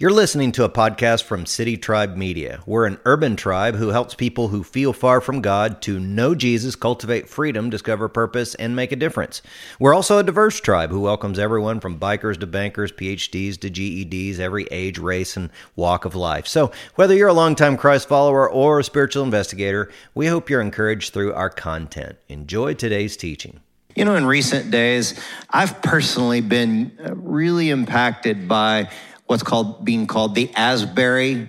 You're listening to a podcast from City Tribe Media. We're an urban tribe who helps people who feel far from God to know Jesus, cultivate freedom, discover purpose, and make a difference. We're also a diverse tribe who welcomes everyone from bikers to bankers, PhDs to GEDs, every age, race, and walk of life. So, whether you're a longtime Christ follower or a spiritual investigator, we hope you're encouraged through our content. Enjoy today's teaching. You know, in recent days, I've personally been uh, really impacted by what's called being called the Asbury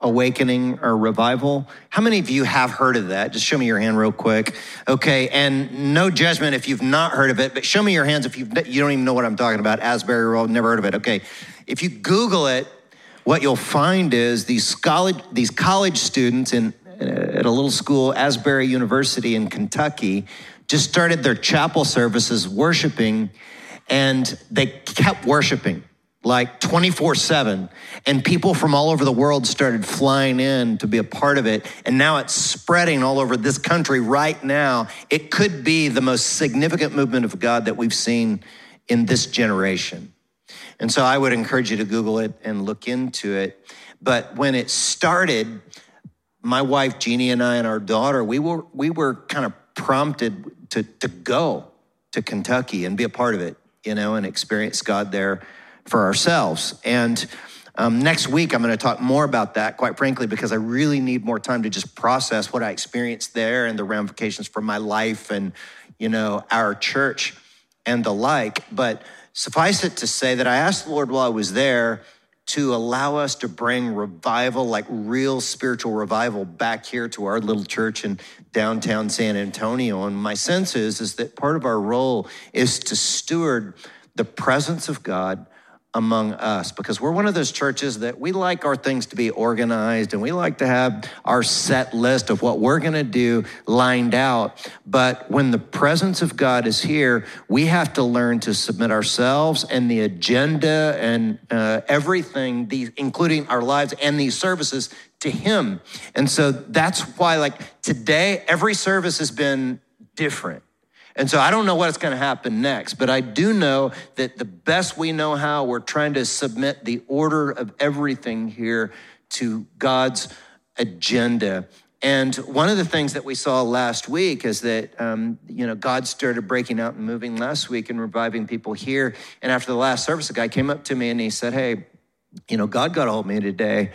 awakening or revival. How many of you have heard of that? Just show me your hand real quick. Okay, and no judgment if you've not heard of it, but show me your hands if you've, you don't even know what I'm talking about. Asbury Road, never heard of it. Okay, if you Google it, what you'll find is these college, these college students in, at a little school, Asbury University in Kentucky, just started their chapel services worshiping, and they kept worshiping like 24 7. And people from all over the world started flying in to be a part of it. And now it's spreading all over this country right now. It could be the most significant movement of God that we've seen in this generation. And so I would encourage you to Google it and look into it. But when it started, my wife Jeannie and I and our daughter, we were we were kind of prompted to to go to Kentucky and be a part of it, you know, and experience God there for ourselves. And um, next week, I'm going to talk more about that, quite frankly, because I really need more time to just process what I experienced there and the ramifications for my life and, you know, our church and the like. But suffice it to say that I asked the Lord while I was there to allow us to bring revival, like real spiritual revival, back here to our little church in downtown San Antonio. And my sense is, is that part of our role is to steward the presence of God among us because we're one of those churches that we like our things to be organized and we like to have our set list of what we're going to do lined out. But when the presence of God is here, we have to learn to submit ourselves and the agenda and uh, everything, these, including our lives and these services, to Him. And so that's why, like today, every service has been different. And so I don't know what's going to happen next, but I do know that the best we know how, we're trying to submit the order of everything here to God's agenda. And one of the things that we saw last week is that, um, you know, God started breaking out and moving last week and reviving people here. And after the last service, a guy came up to me and he said, Hey, you know, God got a hold of me today.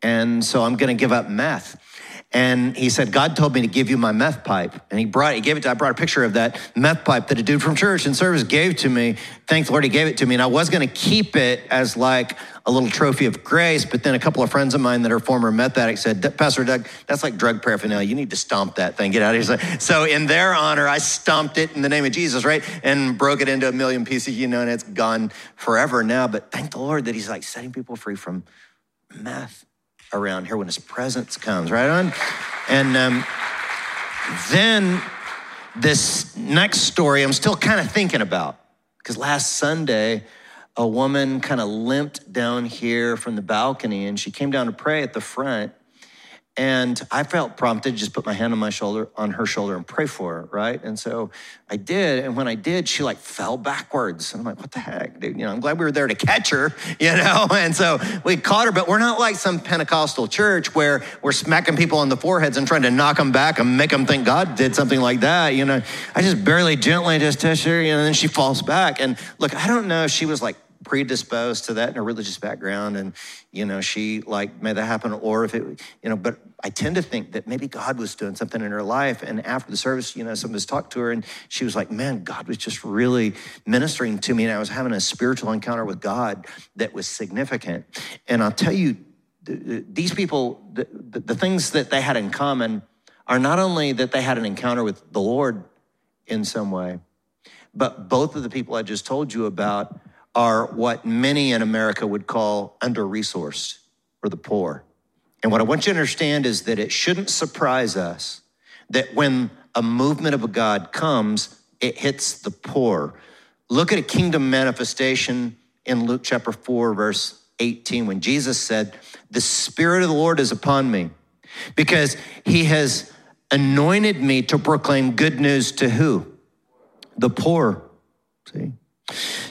And so I'm going to give up meth. And he said, God told me to give you my meth pipe. And he brought, he gave it to, I brought a picture of that meth pipe that a dude from church in service gave to me. Thank the Lord he gave it to me. And I was going to keep it as like a little trophy of grace. But then a couple of friends of mine that are former meth addicts said, Pastor Doug, that's like drug paraphernalia. You need to stomp that thing. Get out of here. So in their honor, I stomped it in the name of Jesus, right? And broke it into a million pieces, you know, and it's gone forever now. But thank the Lord that he's like setting people free from meth around here when his presence comes, right on? And um, then this next story I'm still kind of thinking about because last Sunday, a woman kind of limped down here from the balcony and she came down to pray at the front. And I felt prompted to just put my hand on my shoulder, on her shoulder, and pray for her, right? And so I did. And when I did, she like fell backwards. And I'm like, what the heck, dude? You know, I'm glad we were there to catch her, you know? And so we caught her, but we're not like some Pentecostal church where we're smacking people on the foreheads and trying to knock them back and make them think God did something like that, you know? I just barely gently just touch her, you know, and then she falls back. And look, I don't know if she was like predisposed to that in a religious background. And you know she like made that happen. Or if it you know but i tend to think that maybe god was doing something in her life. And after the service you know some of us talked to her and she was like man god was just really ministering to me. And i was having a spiritual encounter with god that was significant. And i'll tell you these people the, the things that they had in common are not only that they had an encounter with the lord in some way but both of the people i just told you about are what many in America would call under resourced or the poor. And what I want you to understand is that it shouldn't surprise us that when a movement of a God comes, it hits the poor. Look at a kingdom manifestation in Luke chapter 4, verse 18, when Jesus said, The Spirit of the Lord is upon me because he has anointed me to proclaim good news to who? The poor. See?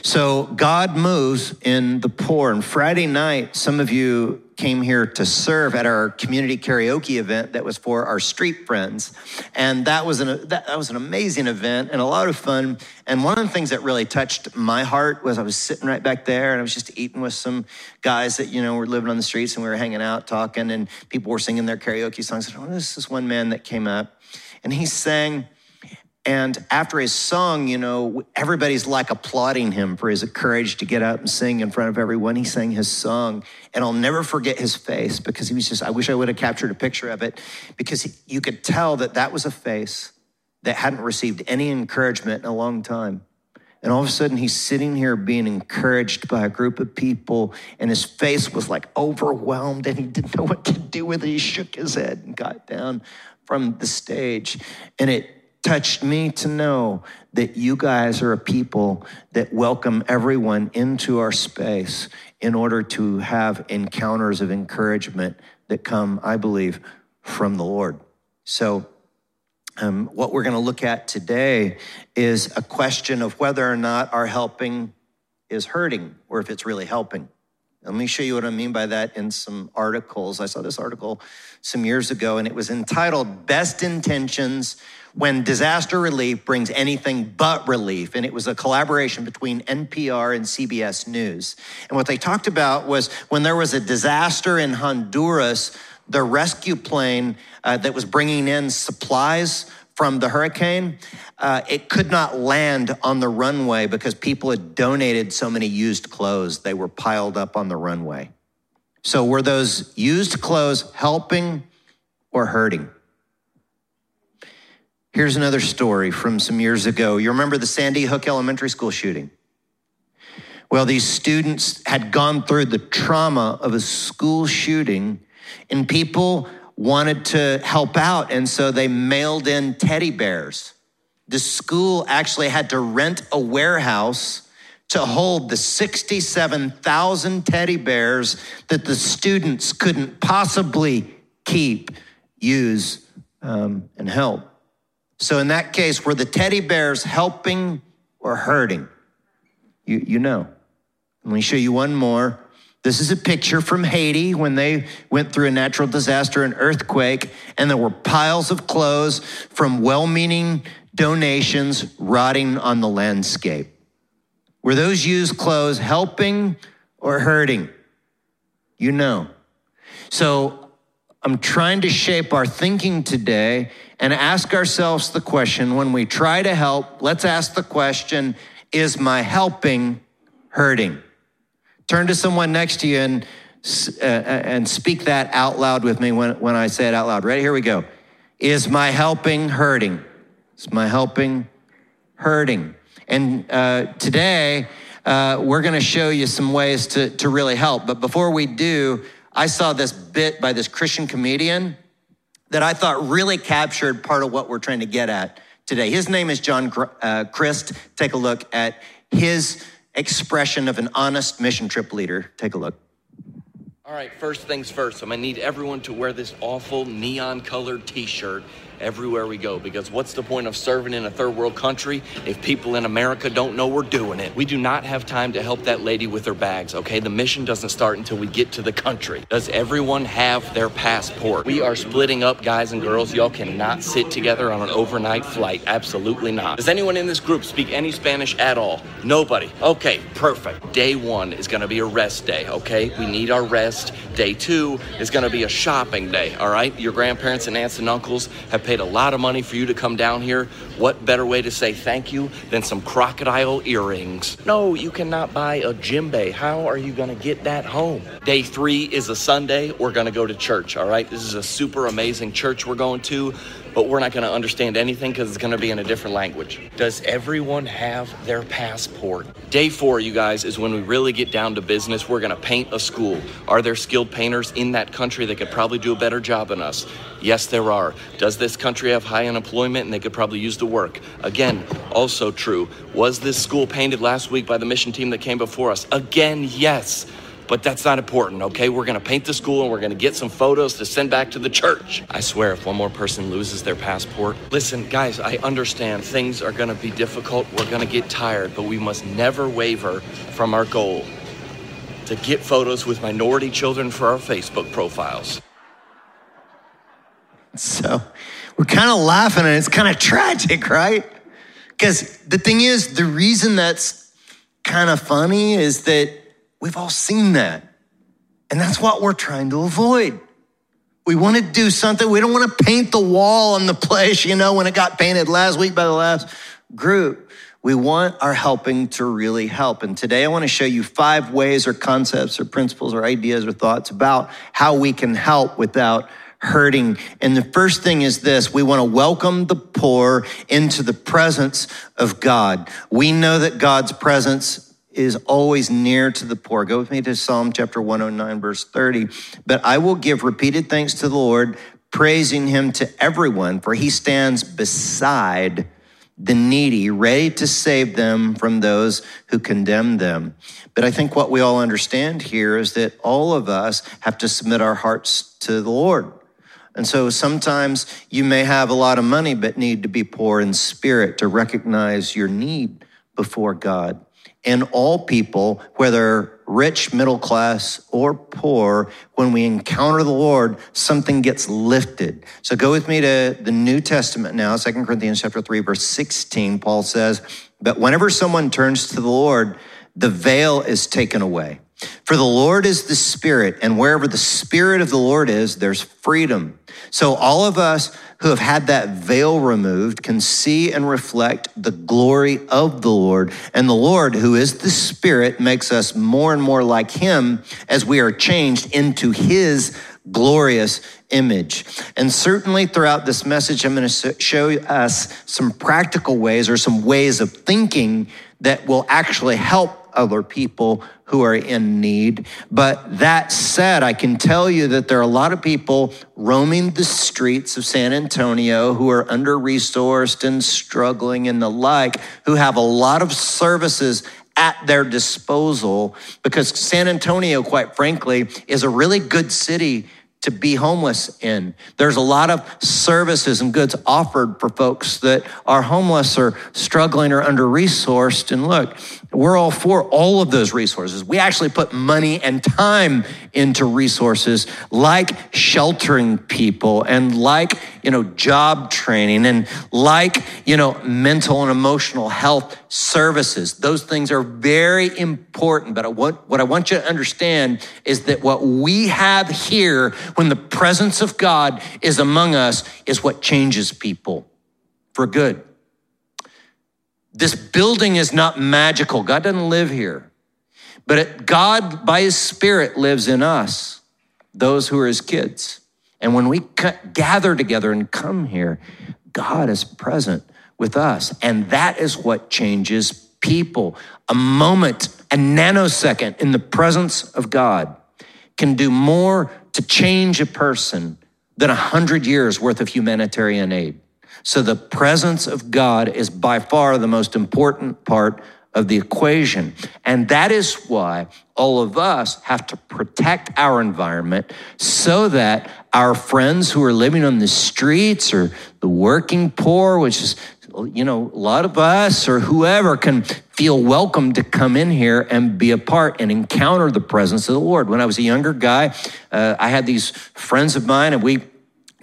So God moves in the poor. And Friday night, some of you came here to serve at our community karaoke event that was for our street friends. And that was an, that, that was an amazing event and a lot of fun. And one of the things that really touched my heart was I was sitting right back there and I was just eating with some guys that, you know, were living on the streets and we were hanging out talking and people were singing their karaoke songs. And oh, this is one man that came up and he sang, and after his song, you know, everybody's like applauding him for his courage to get up and sing in front of everyone. He sang his song, and I'll never forget his face because he was just, I wish I would have captured a picture of it because he, you could tell that that was a face that hadn't received any encouragement in a long time. And all of a sudden, he's sitting here being encouraged by a group of people, and his face was like overwhelmed, and he didn't know what to do with it. He shook his head and got down from the stage. And it touched me to know that you guys are a people that welcome everyone into our space in order to have encounters of encouragement that come, I believe, from the Lord. So, um, what we're going to look at today is a question of whether or not our helping is hurting or if it's really helping. Let me show you what I mean by that in some articles. I saw this article some years ago, and it was entitled Best Intentions when disaster relief brings anything but relief. And it was a collaboration between NPR and CBS News. And what they talked about was when there was a disaster in Honduras, the rescue plane uh, that was bringing in supplies from the hurricane, uh, it could not land on the runway because people had donated so many used clothes. They were piled up on the runway. So, were those used clothes helping or hurting? Here's another story from some years ago. You remember the Sandy Hook Elementary School shooting? Well, these students had gone through the trauma of a school shooting, and people wanted to help out, and so they mailed in teddy bears. The school actually had to rent a warehouse to hold the 67,000 teddy bears that the students couldn't possibly keep, use, um, and help. So, in that case, were the teddy bears helping or hurting? You, you know. Let me show you one more. This is a picture from Haiti when they went through a natural disaster, an earthquake, and there were piles of clothes from well meaning donations rotting on the landscape. Were those used clothes helping or hurting? You know. So I'm trying to shape our thinking today and ask ourselves the question when we try to help, let's ask the question is my helping hurting? Turn to someone next to you and, uh, uh, and speak that out loud with me when, when I say it out loud. Ready? Here we go. Is my helping hurting? Is my helping hurting? And uh, today, uh, we're going to show you some ways to, to really help. But before we do, I saw this bit by this Christian comedian that I thought really captured part of what we're trying to get at today. His name is John uh, Crist. Take a look at his expression of an honest mission trip leader. Take a look. All right, first things first, I'm gonna need everyone to wear this awful neon colored t shirt everywhere we go because what's the point of serving in a third world country if people in America don't know we're doing it? We do not have time to help that lady with her bags, okay? The mission doesn't start until we get to the country. Does everyone have their passport? We are splitting up, guys and girls. Y'all cannot sit together on an overnight flight. Absolutely not. Does anyone in this group speak any Spanish at all? Nobody. Okay, perfect. Day one is gonna be a rest day, okay? We need our rest. Day two is gonna be a shopping day, all right? Your grandparents and aunts and uncles have paid a lot of money for you to come down here. What better way to say thank you than some crocodile earrings? No, you cannot buy a djembe. How are you going to get that home? Day three is a Sunday. We're going to go to church, all right? This is a super amazing church we're going to but we're not going to understand anything because it's going to be in a different language. Does everyone have their passport? Day four, you guys, is when we really get down to business. We're going to paint a school. Are there skilled painters in that country that could probably do a better job than us? Yes, there are. Does this country have high unemployment and they could probably use the work? Again, also true. Was this school painted last week by the mission team that came before us? Again, yes. But that's not important, okay? We're gonna paint the school and we're gonna get some photos to send back to the church. I swear, if one more person loses their passport, listen, guys, I understand things are gonna be difficult, we're gonna get tired, but we must never waver from our goal to get photos with minority children for our Facebook profiles. So we're kind of laughing and it's kind of tragic, right? Because the thing is, the reason that's kind of funny is that we've all seen that. And that's what we're trying to avoid. We want to do something. We don't want to paint the wall on the place, you know, when it got painted last week by the last group. We want our helping to really help. And today I want to show you five ways or concepts or principles or ideas or thoughts about how we can help without hurting. And the first thing is this we want to welcome the poor into the presence of God. We know that God's presence is always near to the poor. Go with me to Psalm chapter 109, verse 30. But I will give repeated thanks to the Lord, praising him to everyone, for he stands beside the needy, ready to save them from those who condemn them. But I think what we all understand here is that all of us have to submit our hearts to the Lord. And so sometimes you may have a lot of money, but need to be poor in spirit to recognize your need before God. And all people, whether rich, middle class, or poor, when we encounter the Lord, something gets lifted. So go with me to the New Testament now, 2 Corinthians chapter 3, verse 16. Paul says, But whenever someone turns to the Lord, the veil is taken away. For the Lord is the Spirit, and wherever the Spirit of the Lord is, there's freedom. So all of us who have had that veil removed can see and reflect the glory of the Lord. And the Lord, who is the Spirit, makes us more and more like Him as we are changed into His glorious image. And certainly throughout this message, I'm going to show us some practical ways or some ways of thinking that will actually help other people who are in need. But that said, I can tell you that there are a lot of people roaming the streets of San Antonio who are under resourced and struggling and the like, who have a lot of services at their disposal because San Antonio, quite frankly, is a really good city to be homeless in. There's a lot of services and goods offered for folks that are homeless or struggling or under resourced. And look, we're all for all of those resources. We actually put money and time into resources like sheltering people and like, you know, job training and like, you know, mental and emotional health services. Those things are very important. But what, what I want you to understand is that what we have here when the presence of God is among us is what changes people for good. This building is not magical. God doesn't live here. But God, by His Spirit, lives in us, those who are His kids. And when we gather together and come here, God is present with us. And that is what changes people. A moment, a nanosecond in the presence of God can do more to change a person than a hundred years worth of humanitarian aid. So the presence of God is by far the most important part of the equation. And that is why all of us have to protect our environment so that our friends who are living on the streets or the working poor, which is, you know, a lot of us or whoever can feel welcome to come in here and be a part and encounter the presence of the Lord. When I was a younger guy, uh, I had these friends of mine and we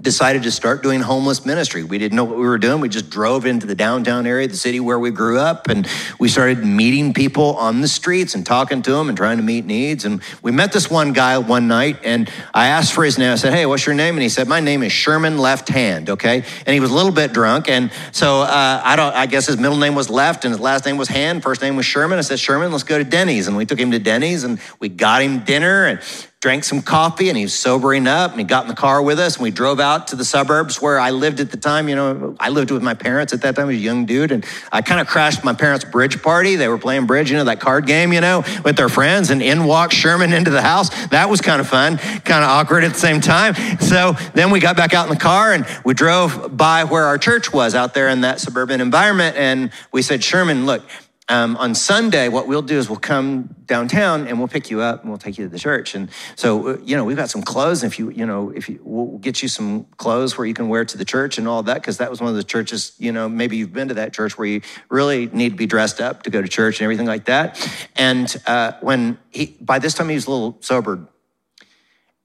decided to start doing homeless ministry. We didn't know what we were doing. We just drove into the downtown area, the city where we grew up, and we started meeting people on the streets and talking to them and trying to meet needs. And we met this one guy one night, and I asked for his name. I said, Hey, what's your name? And he said, My name is Sherman Left Hand, okay? And he was a little bit drunk. And so uh, I don't, I guess his middle name was Left and his last name was Hand. First name was Sherman. I said, Sherman, let's go to Denny's. And we took him to Denny's and we got him dinner and drank some coffee and he was sobering up and he got in the car with us and we drove out to the suburbs where I lived at the time. You know, I lived with my parents at that time. I was a young dude and I kind of crashed my parents' bridge party. They were playing bridge, you know, that card game, you know, with their friends and in walked Sherman into the house. That was kind of fun, kind of awkward at the same time. So then we got back out in the car and we drove by where our church was out there in that suburban environment. And we said, Sherman, look, um, on Sunday, what we'll do is we'll come downtown and we'll pick you up and we'll take you to the church. And so, uh, you know, we've got some clothes. If you, you know, if you, we'll get you some clothes where you can wear to the church and all that, because that was one of the churches, you know, maybe you've been to that church where you really need to be dressed up to go to church and everything like that. And uh, when he, by this time he was a little sobered,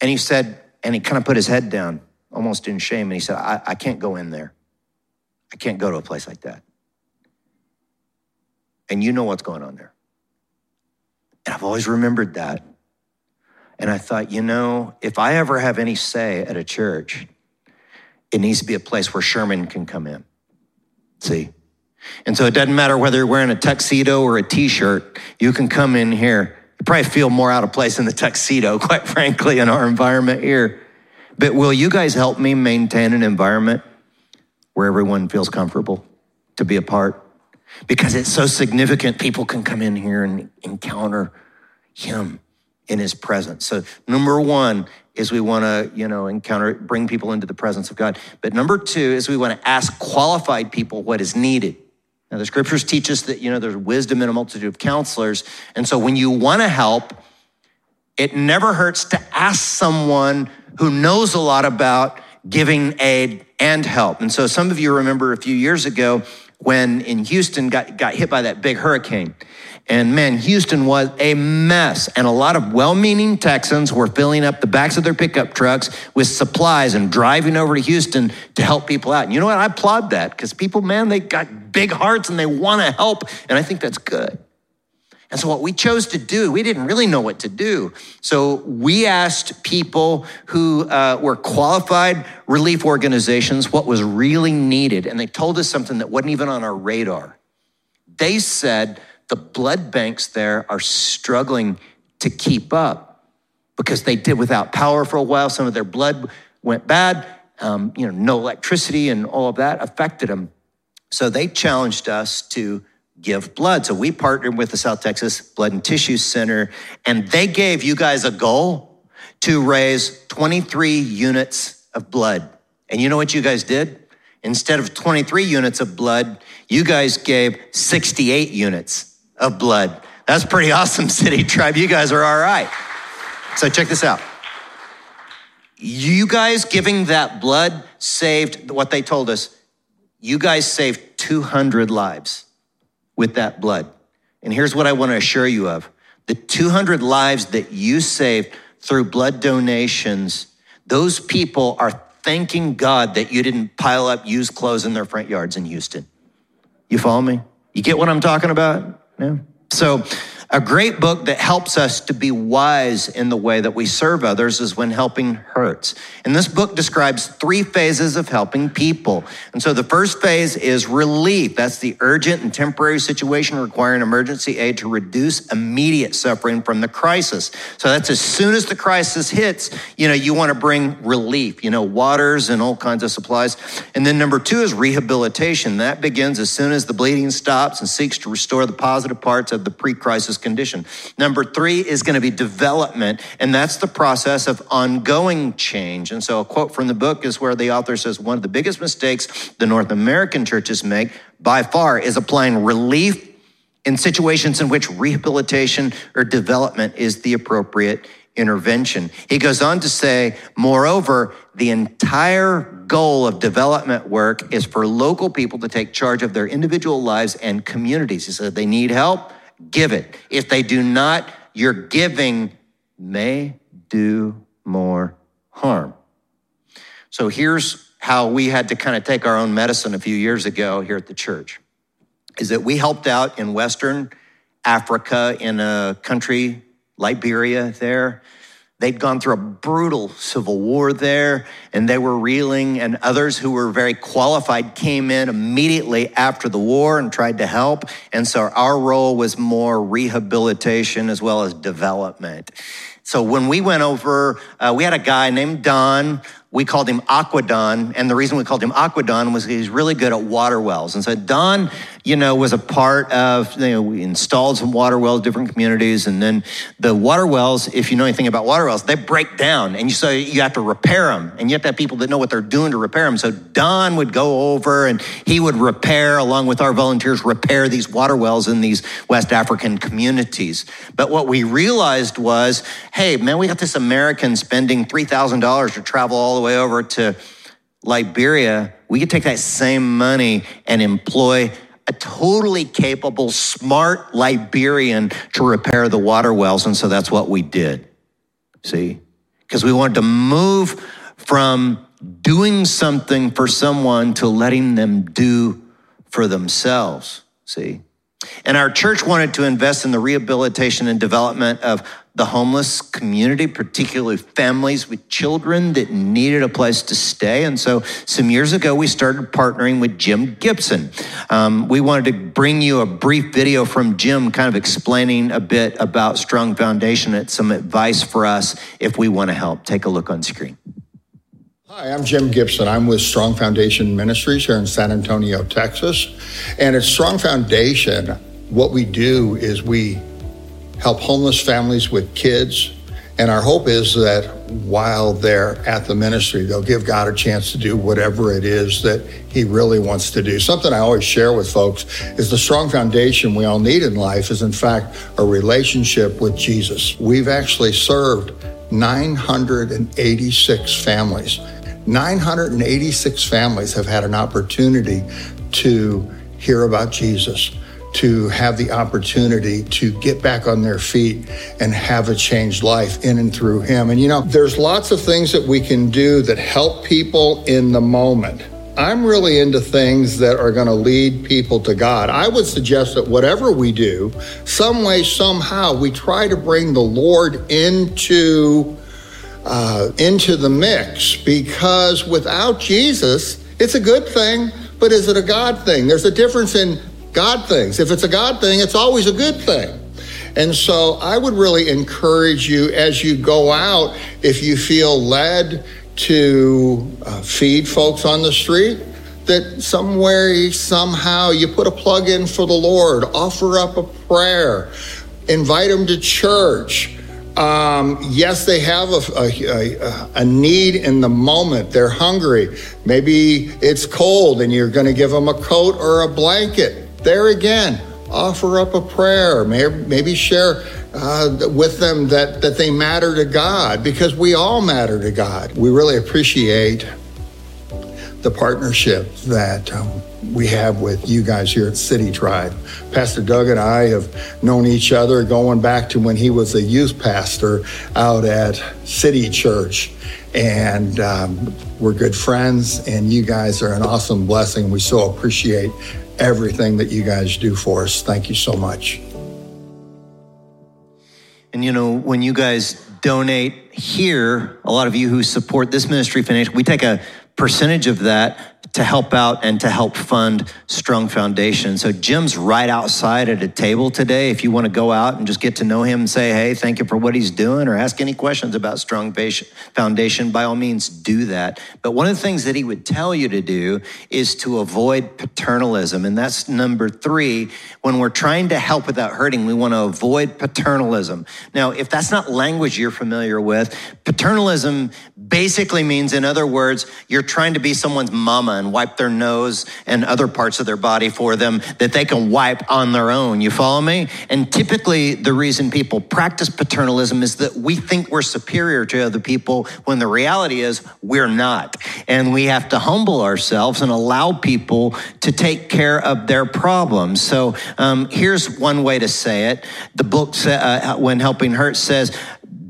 and he said, and he kind of put his head down, almost in shame, and he said, I, I can't go in there. I can't go to a place like that and you know what's going on there. And I've always remembered that. And I thought, you know, if I ever have any say at a church, it needs to be a place where Sherman can come in. See? And so it doesn't matter whether you're wearing a tuxedo or a t shirt, you can come in here. You probably feel more out of place in the tuxedo, quite frankly, in our environment here. But will you guys help me maintain an environment where everyone feels comfortable to be a part? Because it's so significant. People can come in here and encounter Him in His presence. So, number one is we want to, you know, encounter, bring people into the presence of God. But number two is we want to ask qualified people what is needed. Now, the scriptures teach us that, you know, there's wisdom in a multitude of counselors. And so when you want to help, it never hurts to ask someone who knows a lot about giving aid and help. And so some of you remember a few years ago, when in Houston got, got hit by that big hurricane. And man, Houston was a mess. And a lot of well meaning Texans were filling up the backs of their pickup trucks with supplies and driving over to Houston to help people out. And you know what? I applaud that because people, man, they got big hearts and they want to help. And I think that's good. And so, what we chose to do, we didn't really know what to do. So, we asked people who uh, were qualified relief organizations what was really needed. And they told us something that wasn't even on our radar. They said the blood banks there are struggling to keep up because they did without power for a while. Some of their blood went bad. Um, you know, no electricity and all of that affected them. So, they challenged us to give blood. So we partnered with the South Texas Blood and Tissue Center, and they gave you guys a goal to raise 23 units of blood. And you know what you guys did? Instead of 23 units of blood, you guys gave 68 units of blood. That's pretty awesome, City Tribe. You guys are all right. So check this out. You guys giving that blood saved what they told us. You guys saved 200 lives with that blood. And here's what I want to assure you of the 200 lives that you saved through blood donations, those people are thanking God that you didn't pile up used clothes in their front yards in Houston. You follow me? You get what I'm talking about? Yeah. So, a great book that helps us to be wise in the way that we serve others is When Helping Hurts. And this book describes three phases of helping people. And so the first phase is relief. That's the urgent and temporary situation requiring emergency aid to reduce immediate suffering from the crisis. So that's as soon as the crisis hits, you know, you want to bring relief, you know, waters and all kinds of supplies. And then number two is rehabilitation. That begins as soon as the bleeding stops and seeks to restore the positive parts of the pre crisis condition. Number three is going to be development, and that's the process of ongoing change. And so, a quote from the book is where the author says one of the biggest mistakes the North American churches make by far is applying relief in situations in which rehabilitation or development is the appropriate intervention. He goes on to say, moreover, the entire goal of development work is for local people to take charge of their individual lives and communities. He said they need help give it. If they do not, your giving may do more harm. So here's how we had to kind of take our own medicine a few years ago here at the church is that we helped out in Western Africa in a country, Liberia, there. They'd gone through a brutal civil war there and they were reeling, and others who were very qualified came in immediately after the war and tried to help. And so our role was more rehabilitation as well as development. So when we went over, uh, we had a guy named Don we called him Aquadon. And the reason we called him Aquadon was he's really good at water wells. And so Don, you know, was a part of, you know, we installed some water wells, different communities. And then the water wells, if you know anything about water wells, they break down. And so you have to repair them. And you have to have people that know what they're doing to repair them. So Don would go over and he would repair, along with our volunteers, repair these water wells in these West African communities. But what we realized was, hey, man, we got this American spending $3,000 to travel all the way over to Liberia, we could take that same money and employ a totally capable, smart Liberian to repair the water wells. And so that's what we did. See? Because we wanted to move from doing something for someone to letting them do for themselves. See? And our church wanted to invest in the rehabilitation and development of the homeless community, particularly families with children that needed a place to stay. And so, some years ago, we started partnering with Jim Gibson. Um, we wanted to bring you a brief video from Jim, kind of explaining a bit about Strong Foundation and some advice for us if we want to help. Take a look on screen. Hi, I'm Jim Gibson. I'm with Strong Foundation Ministries here in San Antonio, Texas. And at Strong Foundation, what we do is we help homeless families with kids. And our hope is that while they're at the ministry, they'll give God a chance to do whatever it is that He really wants to do. Something I always share with folks is the strong foundation we all need in life is, in fact, a relationship with Jesus. We've actually served 986 families 986 families have had an opportunity to hear about Jesus, to have the opportunity to get back on their feet and have a changed life in and through Him. And you know, there's lots of things that we can do that help people in the moment. I'm really into things that are going to lead people to God. I would suggest that whatever we do, some way, somehow, we try to bring the Lord into uh, into the mix because without Jesus, it's a good thing, but is it a God thing? There's a difference in God things. If it's a God thing, it's always a good thing. And so I would really encourage you as you go out, if you feel led to uh, feed folks on the street, that somewhere, somehow, you put a plug in for the Lord, offer up a prayer, invite them to church um, yes, they have a, a, a, need in the moment. They're hungry. Maybe it's cold and you're going to give them a coat or a blanket. There again, offer up a prayer. Maybe share uh, with them that, that they matter to God because we all matter to God. We really appreciate the partnership that um, we have with you guys here at City Tribe. Pastor Doug and I have known each other going back to when he was a youth pastor out at City Church. And um, we're good friends, and you guys are an awesome blessing. We so appreciate everything that you guys do for us. Thank you so much. And you know, when you guys donate here, a lot of you who support this ministry financially, we take a percentage of that to help out and to help fund Strong Foundation. So Jim's right outside at a table today. If you want to go out and just get to know him and say, hey, thank you for what he's doing, or ask any questions about Strong Foundation, by all means, do that. But one of the things that he would tell you to do is to avoid paternalism. And that's number three. When we're trying to help without hurting, we want to avoid paternalism. Now, if that's not language you're familiar with, paternalism basically means, in other words, you're trying to be someone's mama and wipe their nose and other parts of their body for them that they can wipe on their own. You follow me? And typically, the reason people practice paternalism is that we think we're superior to other people when the reality is we're not. And we have to humble ourselves and allow people to take care of their problems. So um, here's one way to say it. The book, uh, When Helping Hurts, says,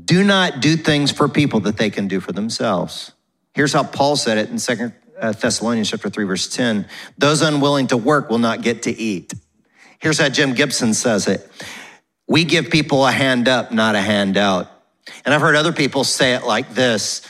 do not do things for people that they can do for themselves. Here's how Paul said it in Second uh, Thessalonians chapter 3 verse 10. Those unwilling to work will not get to eat. Here's how Jim Gibson says it. We give people a hand up, not a handout. And I've heard other people say it like this.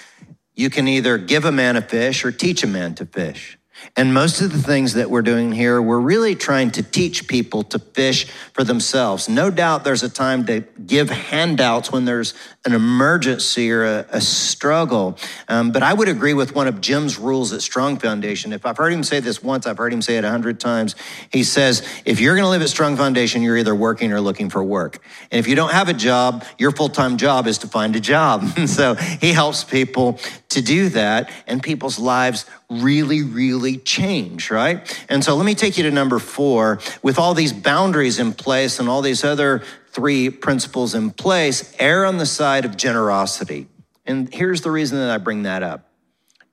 You can either give a man a fish or teach a man to fish. And most of the things that we're doing here, we're really trying to teach people to fish for themselves. No doubt there's a time to give handouts when there's an emergency or a, a struggle. Um, but I would agree with one of Jim's rules at Strong Foundation. If I've heard him say this once, I've heard him say it a hundred times. He says, if you're going to live at Strong Foundation, you're either working or looking for work. And if you don't have a job, your full time job is to find a job. so he helps people to do that, and people's lives really, really change, right? And so let me take you to number four. With all these boundaries in place and all these other three principles in place, err on the side of generosity. And here's the reason that I bring that up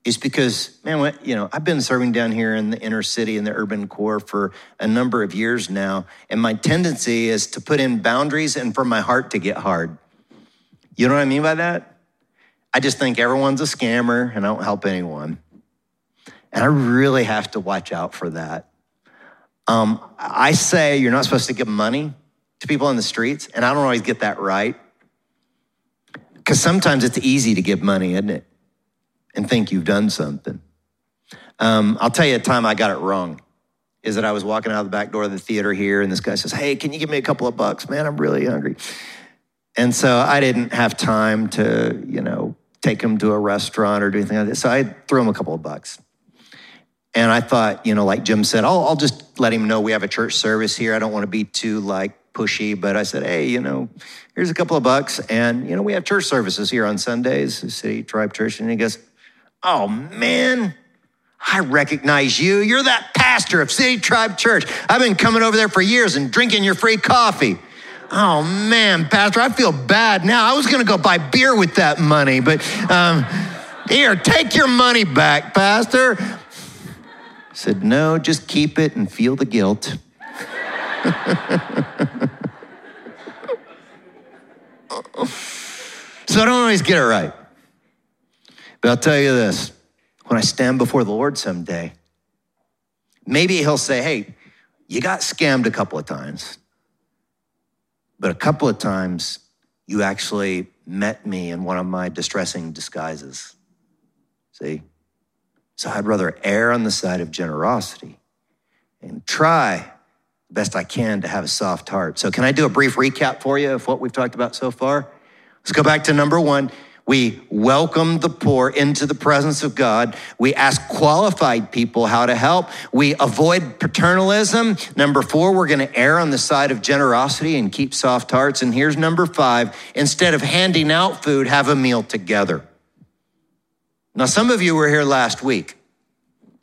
is because, man, you know, I've been serving down here in the inner city in the urban core for a number of years now. And my tendency is to put in boundaries and for my heart to get hard. You know what I mean by that? I just think everyone's a scammer and I don't help anyone. And I really have to watch out for that. Um, I say you're not supposed to give money to people on the streets, and I don't always get that right. Because sometimes it's easy to give money, isn't it? And think you've done something. Um, I'll tell you a time I got it wrong is that I was walking out the back door of the theater here, and this guy says, Hey, can you give me a couple of bucks? Man, I'm really hungry. And so I didn't have time to, you know, take him to a restaurant or do anything like that. So I threw him a couple of bucks. And I thought, you know, like Jim said, I'll, I'll just let him know we have a church service here. I don't want to be too like pushy, but I said, hey, you know, here's a couple of bucks. And, you know, we have church services here on Sundays, City Tribe Church. And he goes, oh, man, I recognize you. You're that pastor of City Tribe Church. I've been coming over there for years and drinking your free coffee. Oh man, Pastor, I feel bad now. I was going to go buy beer with that money, but um, here, take your money back, Pastor said, No, just keep it and feel the guilt. so I don't always get it right. But I'll tell you this when I stand before the Lord someday, maybe He'll say, Hey, you got scammed a couple of times, but a couple of times you actually met me in one of my distressing disguises. See? So I'd rather err on the side of generosity and try the best I can to have a soft heart. So, can I do a brief recap for you of what we've talked about so far? Let's go back to number one. We welcome the poor into the presence of God. We ask qualified people how to help. We avoid paternalism. Number four, we're going to err on the side of generosity and keep soft hearts. And here's number five instead of handing out food, have a meal together. Now, some of you were here last week,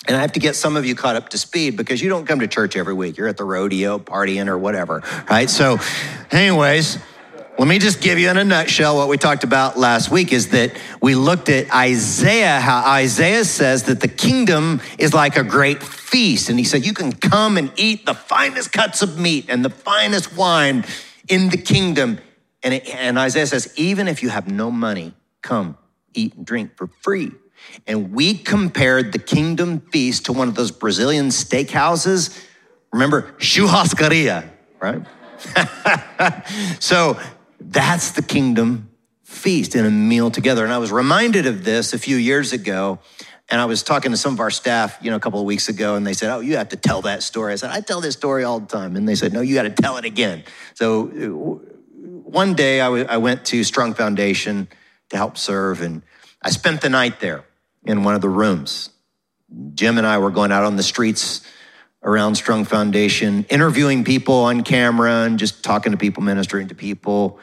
and I have to get some of you caught up to speed because you don't come to church every week. You're at the rodeo, partying, or whatever, right? So, anyways, let me just give you in a nutshell what we talked about last week is that we looked at Isaiah, how Isaiah says that the kingdom is like a great feast. And he said, You can come and eat the finest cuts of meat and the finest wine in the kingdom. And, it, and Isaiah says, Even if you have no money, come eat and drink for free. And we compared the kingdom feast to one of those Brazilian steakhouses. Remember, churrascaria, right? so that's the kingdom feast in a meal together. And I was reminded of this a few years ago. And I was talking to some of our staff, you know, a couple of weeks ago, and they said, Oh, you have to tell that story. I said, I tell this story all the time. And they said, No, you got to tell it again. So uh, one day I, w- I went to Strong Foundation to help serve, and I spent the night there in one of the rooms. Jim and I were going out on the streets around Strong Foundation, interviewing people on camera and just talking to people, ministering to people.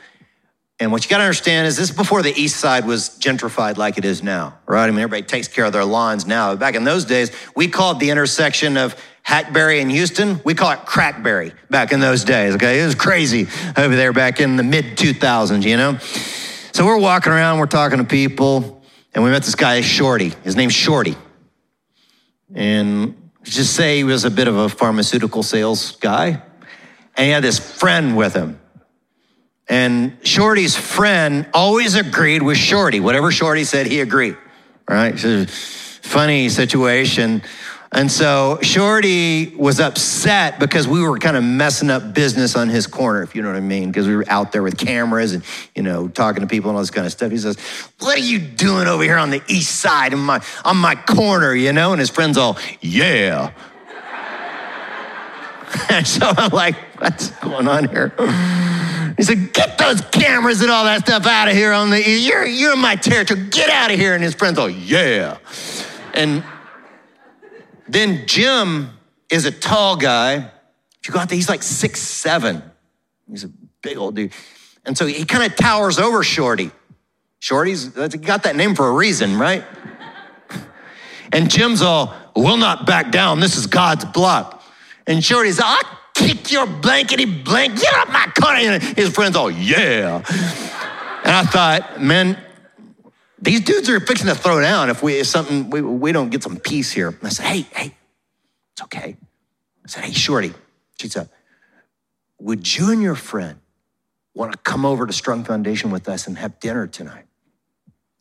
And what you got to understand is this before the East Side was gentrified like it is now, right? I mean, everybody takes care of their lawns now. Back in those days, we called the intersection of Hackberry and Houston, we call it Crackberry back in those days, okay? It was crazy over there back in the mid 2000s, you know? So we're walking around, we're talking to people. And we met this guy, Shorty. His name's Shorty. And just say he was a bit of a pharmaceutical sales guy. And he had this friend with him. And Shorty's friend always agreed with Shorty. Whatever Shorty said, he agreed. Right? It's a funny situation. And so Shorty was upset because we were kind of messing up business on his corner, if you know what I mean, because we were out there with cameras and, you know, talking to people and all this kind of stuff. He says, What are you doing over here on the east side of my, on my corner, you know? And his friends all, Yeah. and so I'm like, What's going on here? He said, Get those cameras and all that stuff out of here on the, you're, you're in my territory. Get out of here. And his friends all, Yeah. And then Jim is a tall guy. If you go out there, he's like six seven. He's a big old dude. And so he kind of towers over Shorty. Shorty's got that name for a reason, right? And Jim's all, we'll not back down. This is God's block. And Shorty's, I'll kick your blankety blank. Get up my corner. And his friends all, yeah. And I thought, man, these dudes are fixing to throw down if we if something we, we don't get some peace here. I said, hey, hey, it's okay. I said, hey, Shorty. She said, would you and your friend want to come over to Strong Foundation with us and have dinner tonight?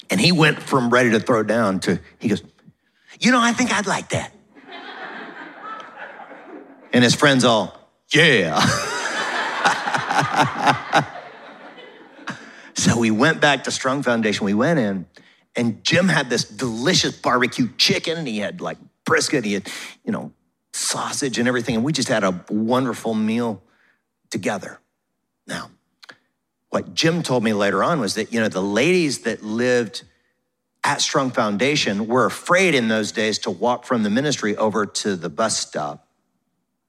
And he went from ready to throw down to, he goes, you know, I think I'd like that. and his friends all, yeah. So we went back to Strong Foundation. We went in, and Jim had this delicious barbecue chicken, and he had like brisket, he had, you know, sausage and everything. And we just had a wonderful meal together. Now, what Jim told me later on was that, you know, the ladies that lived at Strong Foundation were afraid in those days to walk from the ministry over to the bus stop.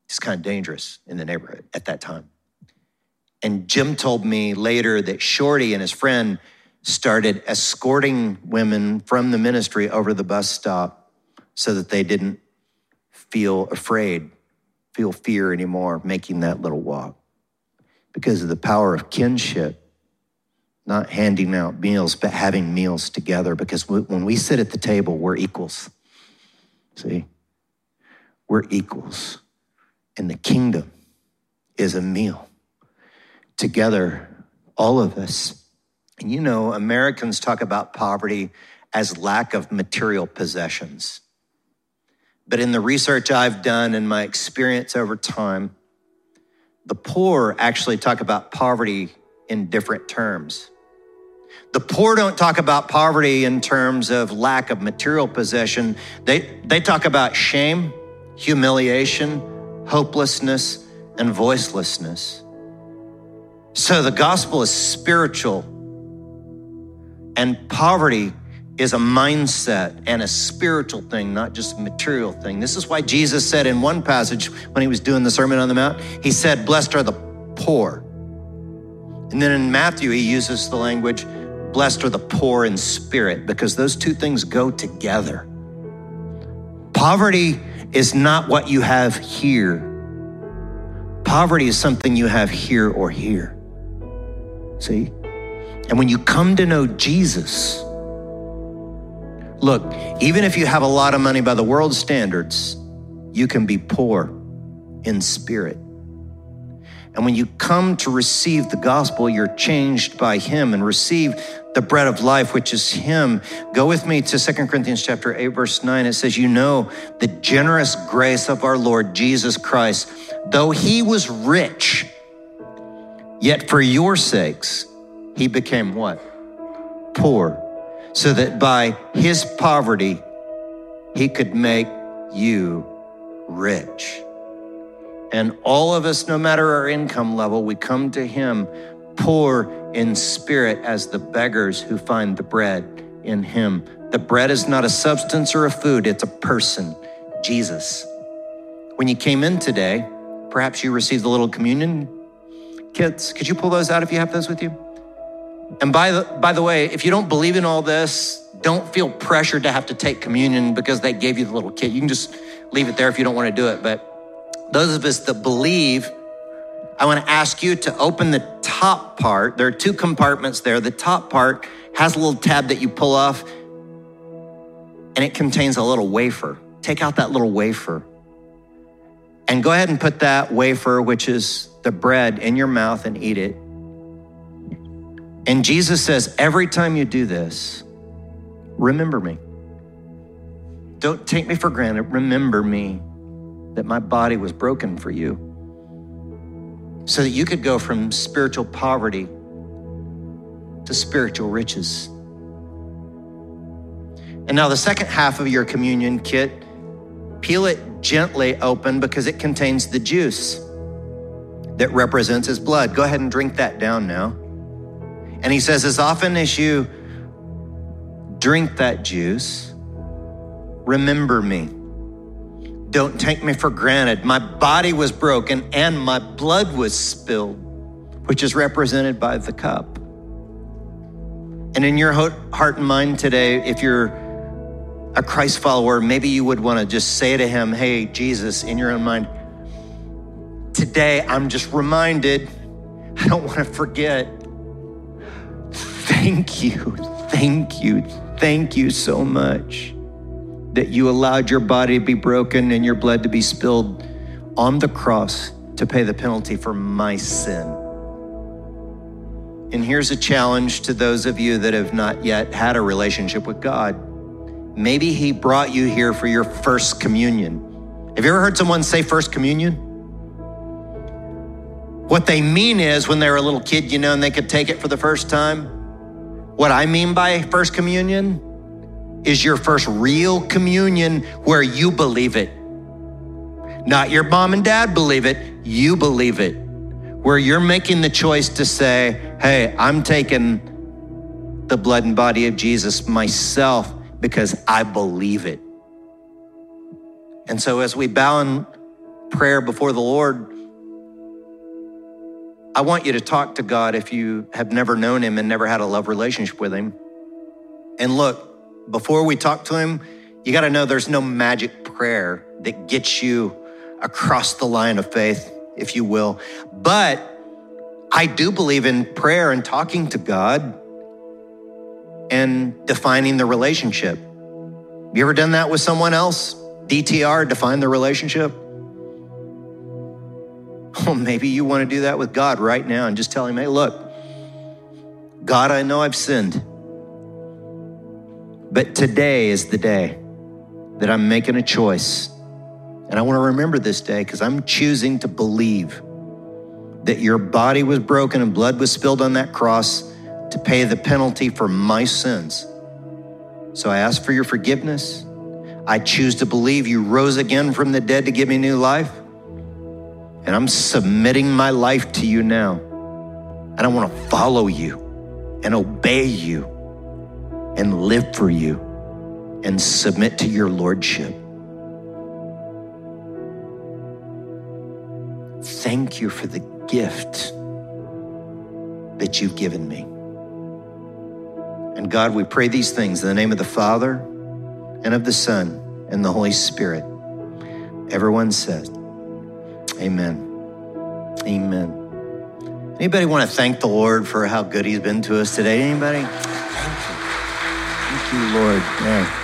It's kind of dangerous in the neighborhood at that time. And Jim told me later that Shorty and his friend started escorting women from the ministry over the bus stop so that they didn't feel afraid, feel fear anymore, making that little walk. Because of the power of kinship, not handing out meals, but having meals together. Because when we sit at the table, we're equals. See? We're equals. And the kingdom is a meal together, all of us. And you know, Americans talk about poverty as lack of material possessions. But in the research I've done and my experience over time, the poor actually talk about poverty in different terms. The poor don't talk about poverty in terms of lack of material possession. They, they talk about shame, humiliation, hopelessness, and voicelessness. So the gospel is spiritual, and poverty is a mindset and a spiritual thing, not just a material thing. This is why Jesus said in one passage when he was doing the Sermon on the Mount, he said, Blessed are the poor. And then in Matthew, he uses the language, Blessed are the poor in spirit, because those two things go together. Poverty is not what you have here. Poverty is something you have here or here. See? And when you come to know Jesus, look, even if you have a lot of money by the world's standards, you can be poor in spirit. And when you come to receive the gospel, you're changed by him and receive the bread of life, which is him. Go with me to 2 Corinthians chapter 8, verse 9. It says, You know the generous grace of our Lord Jesus Christ, though he was rich, Yet for your sakes, he became what? Poor, so that by his poverty, he could make you rich. And all of us, no matter our income level, we come to him poor in spirit as the beggars who find the bread in him. The bread is not a substance or a food, it's a person, Jesus. When you came in today, perhaps you received a little communion Kids, could you pull those out if you have those with you? And by the, by the way, if you don't believe in all this, don't feel pressured to have to take communion because they gave you the little kit. You can just leave it there if you don't want to do it. But those of us that believe, I want to ask you to open the top part. There are two compartments there. The top part has a little tab that you pull off, and it contains a little wafer. Take out that little wafer. And go ahead and put that wafer, which is the bread in your mouth and eat it. And Jesus says, every time you do this, remember me. Don't take me for granted. Remember me that my body was broken for you so that you could go from spiritual poverty to spiritual riches. And now, the second half of your communion kit, peel it gently open because it contains the juice that represents his blood. Go ahead and drink that down now. And he says, as often as you drink that juice, remember me. Don't take me for granted. My body was broken and my blood was spilled, which is represented by the cup. And in your heart and mind today, if you're a Christ follower, maybe you would want to just say to him, Hey, Jesus, in your own mind, today I'm just reminded, I don't want to forget. Thank you, thank you, thank you so much that you allowed your body to be broken and your blood to be spilled on the cross to pay the penalty for my sin. And here's a challenge to those of you that have not yet had a relationship with God. Maybe He brought you here for your first communion. Have you ever heard someone say first communion? What they mean is when they were a little kid, you know, and they could take it for the first time. What I mean by first communion is your first real communion where you believe it. Not your mom and dad believe it, you believe it. Where you're making the choice to say, hey, I'm taking the blood and body of Jesus myself because I believe it. And so as we bow in prayer before the Lord, I want you to talk to God if you have never known Him and never had a love relationship with Him. And look, before we talk to him, you got to know there's no magic prayer that gets you across the line of faith, if you will. But I do believe in prayer and talking to God and defining the relationship. You ever done that with someone else? DTR, define the relationship? Well, maybe you want to do that with God right now and just tell him, hey, look, God, I know I've sinned. But today is the day that I'm making a choice. And I want to remember this day because I'm choosing to believe that your body was broken and blood was spilled on that cross to pay the penalty for my sins. So I ask for your forgiveness. I choose to believe you rose again from the dead to give me new life. And I'm submitting my life to you now. And I want to follow you and obey you and live for you and submit to your lordship. Thank you for the gift that you've given me. And God, we pray these things in the name of the Father and of the Son and the Holy Spirit. Everyone says, Amen. Amen. Anybody want to thank the Lord for how good he's been to us today? Anybody? Thank you, Thank you, Lord. Yeah.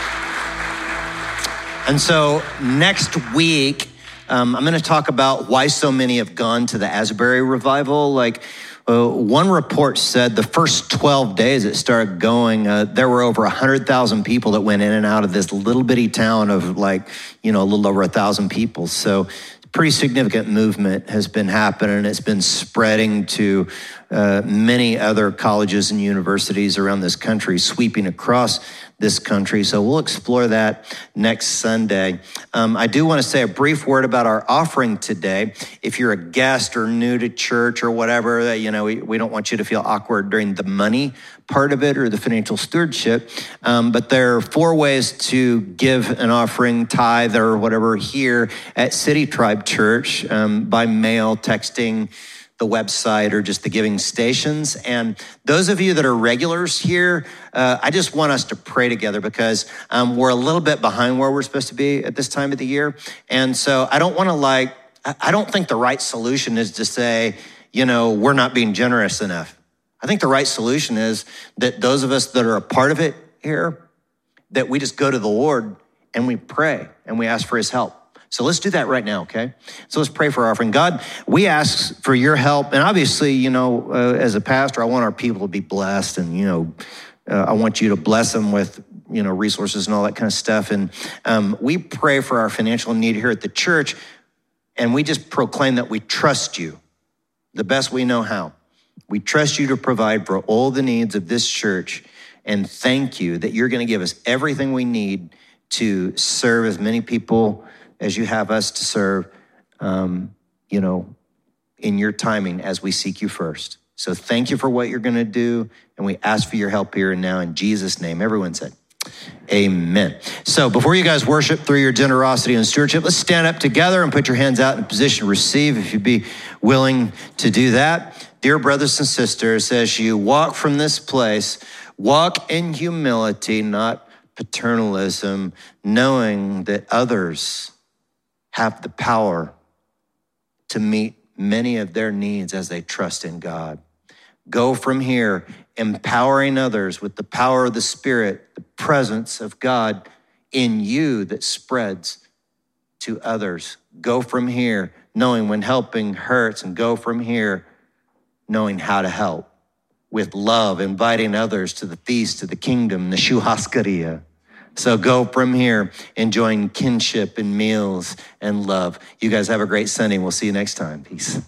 And so next week, um, I'm going to talk about why so many have gone to the Asbury revival. Like, uh, one report said the first 12 days it started going, uh, there were over 100,000 people that went in and out of this little bitty town of like, you know, a little over a thousand people. So, pretty significant movement has been happening. And it's been spreading to uh, many other colleges and universities around this country, sweeping across this country. So we'll explore that next Sunday. Um, I do want to say a brief word about our offering today. If you're a guest or new to church or whatever, you know, we, we don't want you to feel awkward during the money part of it or the financial stewardship. Um, but there are four ways to give an offering, tithe, or whatever here at City Tribe Church um, by mail, texting the website or just the giving stations. And those of you that are regulars here, uh, I just want us to pray together because um, we're a little bit behind where we're supposed to be at this time of the year. And so I don't want to like, I don't think the right solution is to say, you know, we're not being generous enough. I think the right solution is that those of us that are a part of it here, that we just go to the Lord and we pray and we ask for his help. So let's do that right now, okay? So let's pray for our offering. God, we ask for your help. And obviously, you know, uh, as a pastor, I want our people to be blessed. And, you know, uh, I want you to bless them with you know, resources and all that kind of stuff. And um, we pray for our financial need here at the church, and we just proclaim that we trust you the best we know how. We trust you to provide for all the needs of this church, and thank you that you're going to give us everything we need to serve as many people as you have us to serve, um, you know, in your timing as we seek you first. So thank you for what you're going to do, and we ask for your help here and now in Jesus' name. Everyone said, Amen. So before you guys worship through your generosity and stewardship, let's stand up together and put your hands out in position to receive if you'd be willing to do that. Dear brothers and sisters, as you walk from this place, walk in humility, not paternalism, knowing that others have the power to meet many of their needs as they trust in God. Go from here empowering others with the power of the Spirit, the presence of God in you that spreads to others. Go from here knowing when helping hurts, and go from here knowing how to help with love, inviting others to the feast of the kingdom, the shuhaskaria. So go from here enjoying kinship and meals and love. You guys have a great Sunday. We'll see you next time. Peace.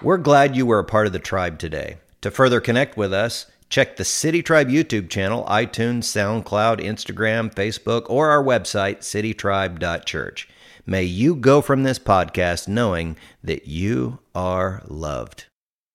We're glad you were a part of the tribe today. To further connect with us, check the City Tribe YouTube channel, iTunes, SoundCloud, Instagram, Facebook, or our website, citytribe.church. May you go from this podcast knowing that you are loved.